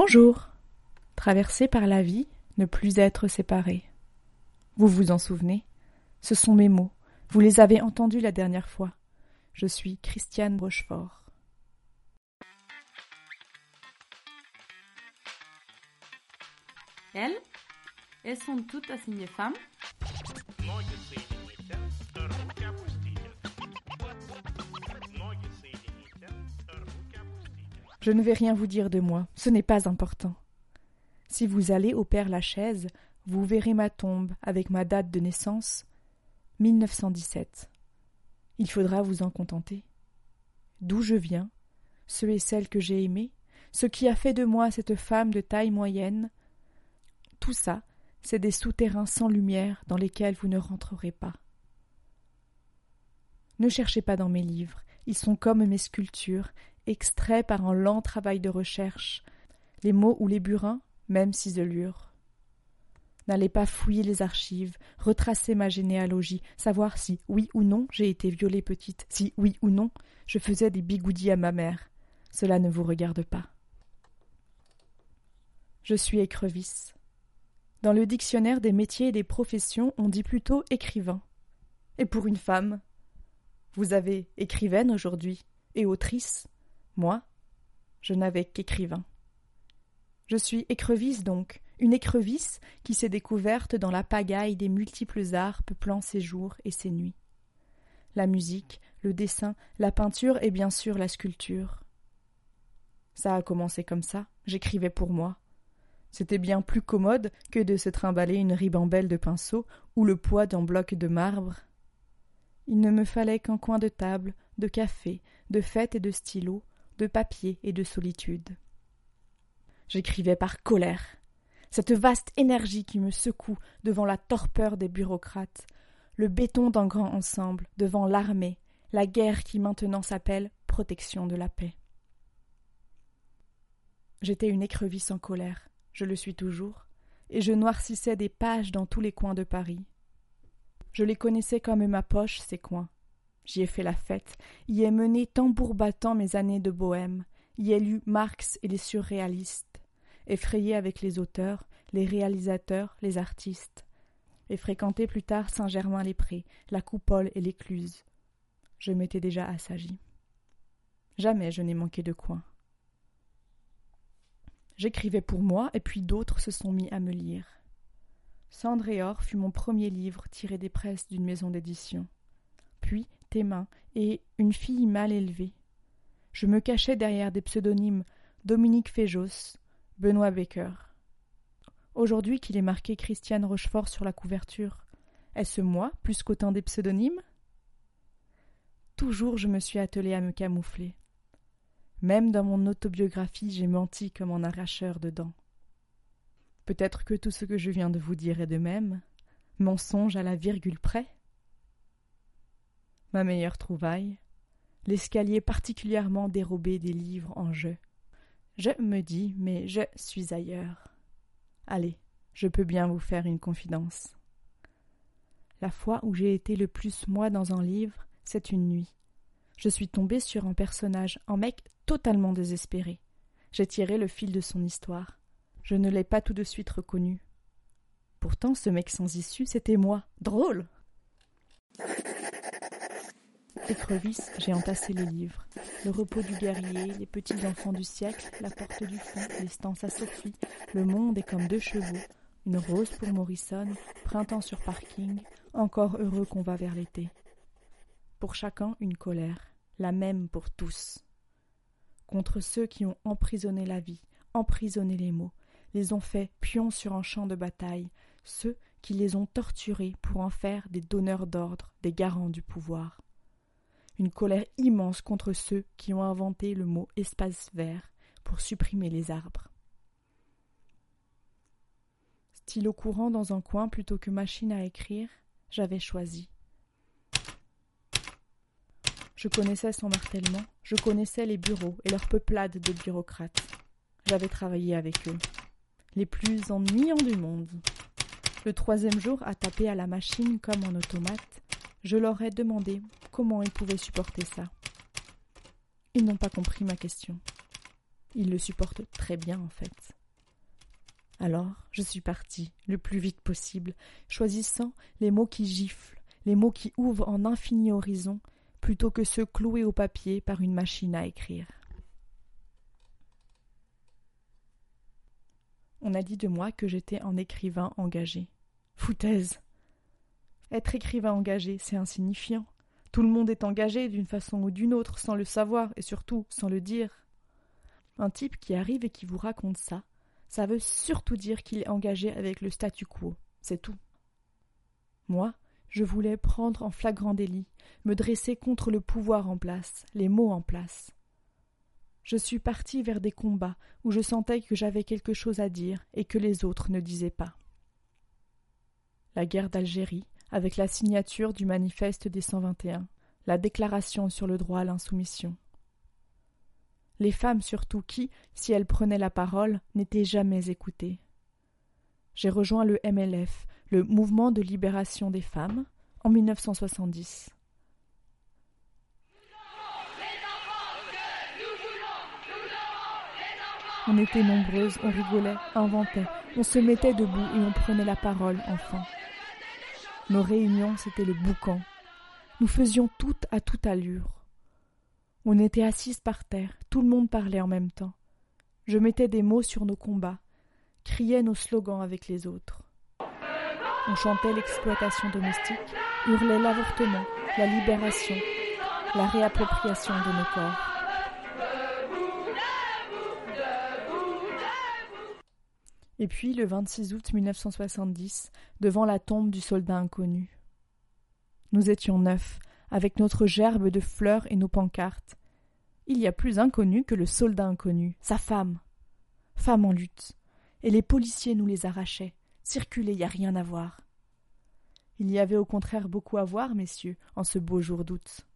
Bonjour. Traverser par la vie, ne plus être séparé. Vous vous en souvenez? Ce sont mes mots. Vous les avez entendus la dernière fois. Je suis Christiane Rochefort. Elles Elles sont toutes assignées femmes Je ne vais rien vous dire de moi, ce n'est pas important. Si vous allez au Père Lachaise, vous verrez ma tombe avec ma date de naissance 1917. Il faudra vous en contenter. D'où je viens, ceux et celles que j'ai aimés, ce qui a fait de moi cette femme de taille moyenne, tout ça, c'est des souterrains sans lumière dans lesquels vous ne rentrerez pas. Ne cherchez pas dans mes livres, ils sont comme mes sculptures, extraits par un lent travail de recherche, les mots ou les burins, même ciselures. N'allez pas fouiller les archives, retracer ma généalogie, savoir si, oui ou non, j'ai été violée petite, si, oui ou non, je faisais des bigoudis à ma mère. Cela ne vous regarde pas. Je suis écrevisse. Dans le dictionnaire des métiers et des professions, on dit plutôt écrivain. Et pour une femme Vous avez écrivaine aujourd'hui, et autrice. Moi, je n'avais qu'écrivain. Je suis écrevisse donc, une écrevisse qui s'est découverte dans la pagaille des multiples arts peuplant ses jours et ses nuits. La musique, le dessin, la peinture et bien sûr la sculpture. Ça a commencé comme ça, j'écrivais pour moi. C'était bien plus commode que de se trimballer une ribambelle de pinceaux ou le poids d'un bloc de marbre. Il ne me fallait qu'un coin de table, de café, de fête et de stylo, de papier et de solitude. J'écrivais par colère. Cette vaste énergie qui me secoue devant la torpeur des bureaucrates, le béton d'un grand ensemble, devant l'armée, la guerre qui maintenant s'appelle protection de la paix. J'étais une écrevisse en colère, je le suis toujours, et je noircissais des pages dans tous les coins de Paris. Je les connaissais comme ma poche, ces coins. J'y ai fait la fête, y ai mené tambour battant mes années de bohème, y ai lu Marx et les surréalistes, effrayé avec les auteurs, les réalisateurs, les artistes, et fréquenté plus tard Saint-Germain-les-Prés, la Coupole et l'Écluse. Je m'étais déjà assagi. Jamais je n'ai manqué de coin. J'écrivais pour moi, et puis d'autres se sont mis à me lire. Cendre et or fut mon premier livre tiré des presses d'une maison d'édition. Puis tes mains et une fille mal élevée. Je me cachais derrière des pseudonymes Dominique Féjos, Benoît Baker. Aujourd'hui qu'il est marqué Christiane Rochefort sur la couverture, est-ce moi plus qu'autant des pseudonymes? Toujours je me suis attelé à me camoufler. Même dans mon autobiographie, j'ai menti comme un arracheur de dents. Peut-être que tout ce que je viens de vous dire est de même, mensonge à la virgule près ma meilleure trouvaille, l'escalier particulièrement dérobé des livres en jeu. Je me dis, mais je suis ailleurs. Allez, je peux bien vous faire une confidence. La fois où j'ai été le plus moi dans un livre, c'est une nuit. Je suis tombé sur un personnage, un mec totalement désespéré. J'ai tiré le fil de son histoire. Je ne l'ai pas tout de suite reconnu. Pourtant, ce mec sans issue, c'était moi. Drôle j'ai entassé les livres. Le repos du guerrier, les petits enfants du siècle, la porte du fond, les à Sophie, le monde est comme deux chevaux, une rose pour Morrison, printemps sur parking, encore heureux qu'on va vers l'été. Pour chacun une colère, la même pour tous. Contre ceux qui ont emprisonné la vie, emprisonné les mots, les ont fait pions sur un champ de bataille, ceux qui les ont torturés pour en faire des donneurs d'ordre, des garants du pouvoir une colère immense contre ceux qui ont inventé le mot espace vert pour supprimer les arbres. Stylo courant dans un coin plutôt que machine à écrire, j'avais choisi. Je connaissais son martèlement, je connaissais les bureaux et leur peuplade de bureaucrates. J'avais travaillé avec eux, les plus ennuyants du monde. Le troisième jour à taper à la machine comme en automate, je leur ai demandé comment ils pouvaient supporter ça. Ils n'ont pas compris ma question. Il le supporte très bien en fait. Alors, je suis partie, le plus vite possible, choisissant les mots qui giflent, les mots qui ouvrent en infini horizon, plutôt que ceux cloués au papier par une machine à écrire. On a dit de moi que j'étais un écrivain engagé. Foutaise. Être écrivain engagé, c'est insignifiant. Tout le monde est engagé d'une façon ou d'une autre sans le savoir et surtout sans le dire. Un type qui arrive et qui vous raconte ça, ça veut surtout dire qu'il est engagé avec le statu quo, c'est tout. Moi, je voulais prendre en flagrant délit, me dresser contre le pouvoir en place, les mots en place. Je suis parti vers des combats où je sentais que j'avais quelque chose à dire et que les autres ne disaient pas. La guerre d'Algérie, avec la signature du manifeste des 121, la déclaration sur le droit à l'insoumission. Les femmes surtout qui, si elles prenaient la parole, n'étaient jamais écoutées. J'ai rejoint le MLF, le Mouvement de libération des femmes, en 1970. On était nombreuses, on rigolait, inventait, on se mettait debout et on prenait la parole enfin. Nos réunions, c'était le boucan. Nous faisions toutes à toute allure. On était assises par terre, tout le monde parlait en même temps. Je mettais des mots sur nos combats, criais nos slogans avec les autres. On chantait l'exploitation domestique, hurlait l'avortement, la libération, la réappropriation de nos corps. Et puis, le 26 août 1970, devant la tombe du soldat inconnu. Nous étions neufs, avec notre gerbe de fleurs et nos pancartes. Il y a plus inconnu que le soldat inconnu, sa femme. Femme en lutte. Et les policiers nous les arrachaient. Circuler, y a rien à voir. Il y avait au contraire beaucoup à voir, messieurs, en ce beau jour d'août.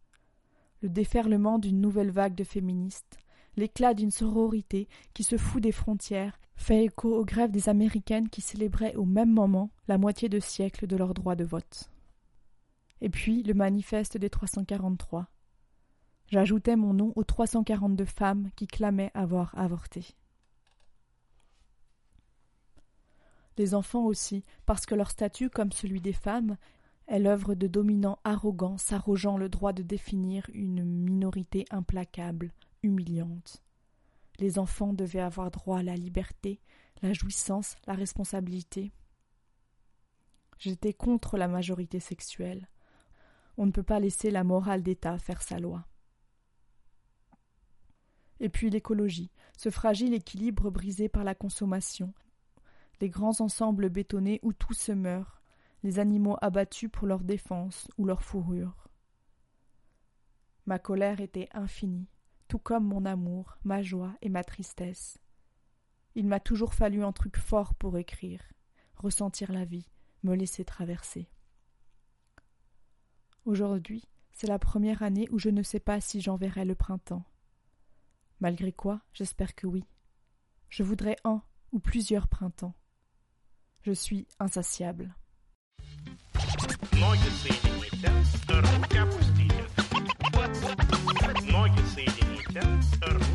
Le déferlement d'une nouvelle vague de féministes, l'éclat d'une sororité qui se fout des frontières, fait écho aux grèves des Américaines qui célébraient au même moment la moitié de siècle de leur droit de vote. Et puis le manifeste des 343. J'ajoutais mon nom aux 342 femmes qui clamaient avoir avorté. les enfants aussi, parce que leur statut, comme celui des femmes, est l'œuvre de dominants arrogants s'arrogeant le droit de définir une minorité implacable, humiliante. Les enfants devaient avoir droit à la liberté, la jouissance, la responsabilité. J'étais contre la majorité sexuelle. On ne peut pas laisser la morale d'État faire sa loi. Et puis l'écologie, ce fragile équilibre brisé par la consommation, les grands ensembles bétonnés où tout se meurt, les animaux abattus pour leur défense ou leur fourrure. Ma colère était infinie, tout comme mon amour, ma joie et ma tristesse. Il m'a toujours fallu un truc fort pour écrire, ressentir la vie, me laisser traverser. Aujourd'hui, c'est la première année où je ne sais pas si j'en verrai le printemps. Malgré quoi, j'espère que oui. Je voudrais un ou plusieurs printemps. Je suis insatiable. Kent Erman.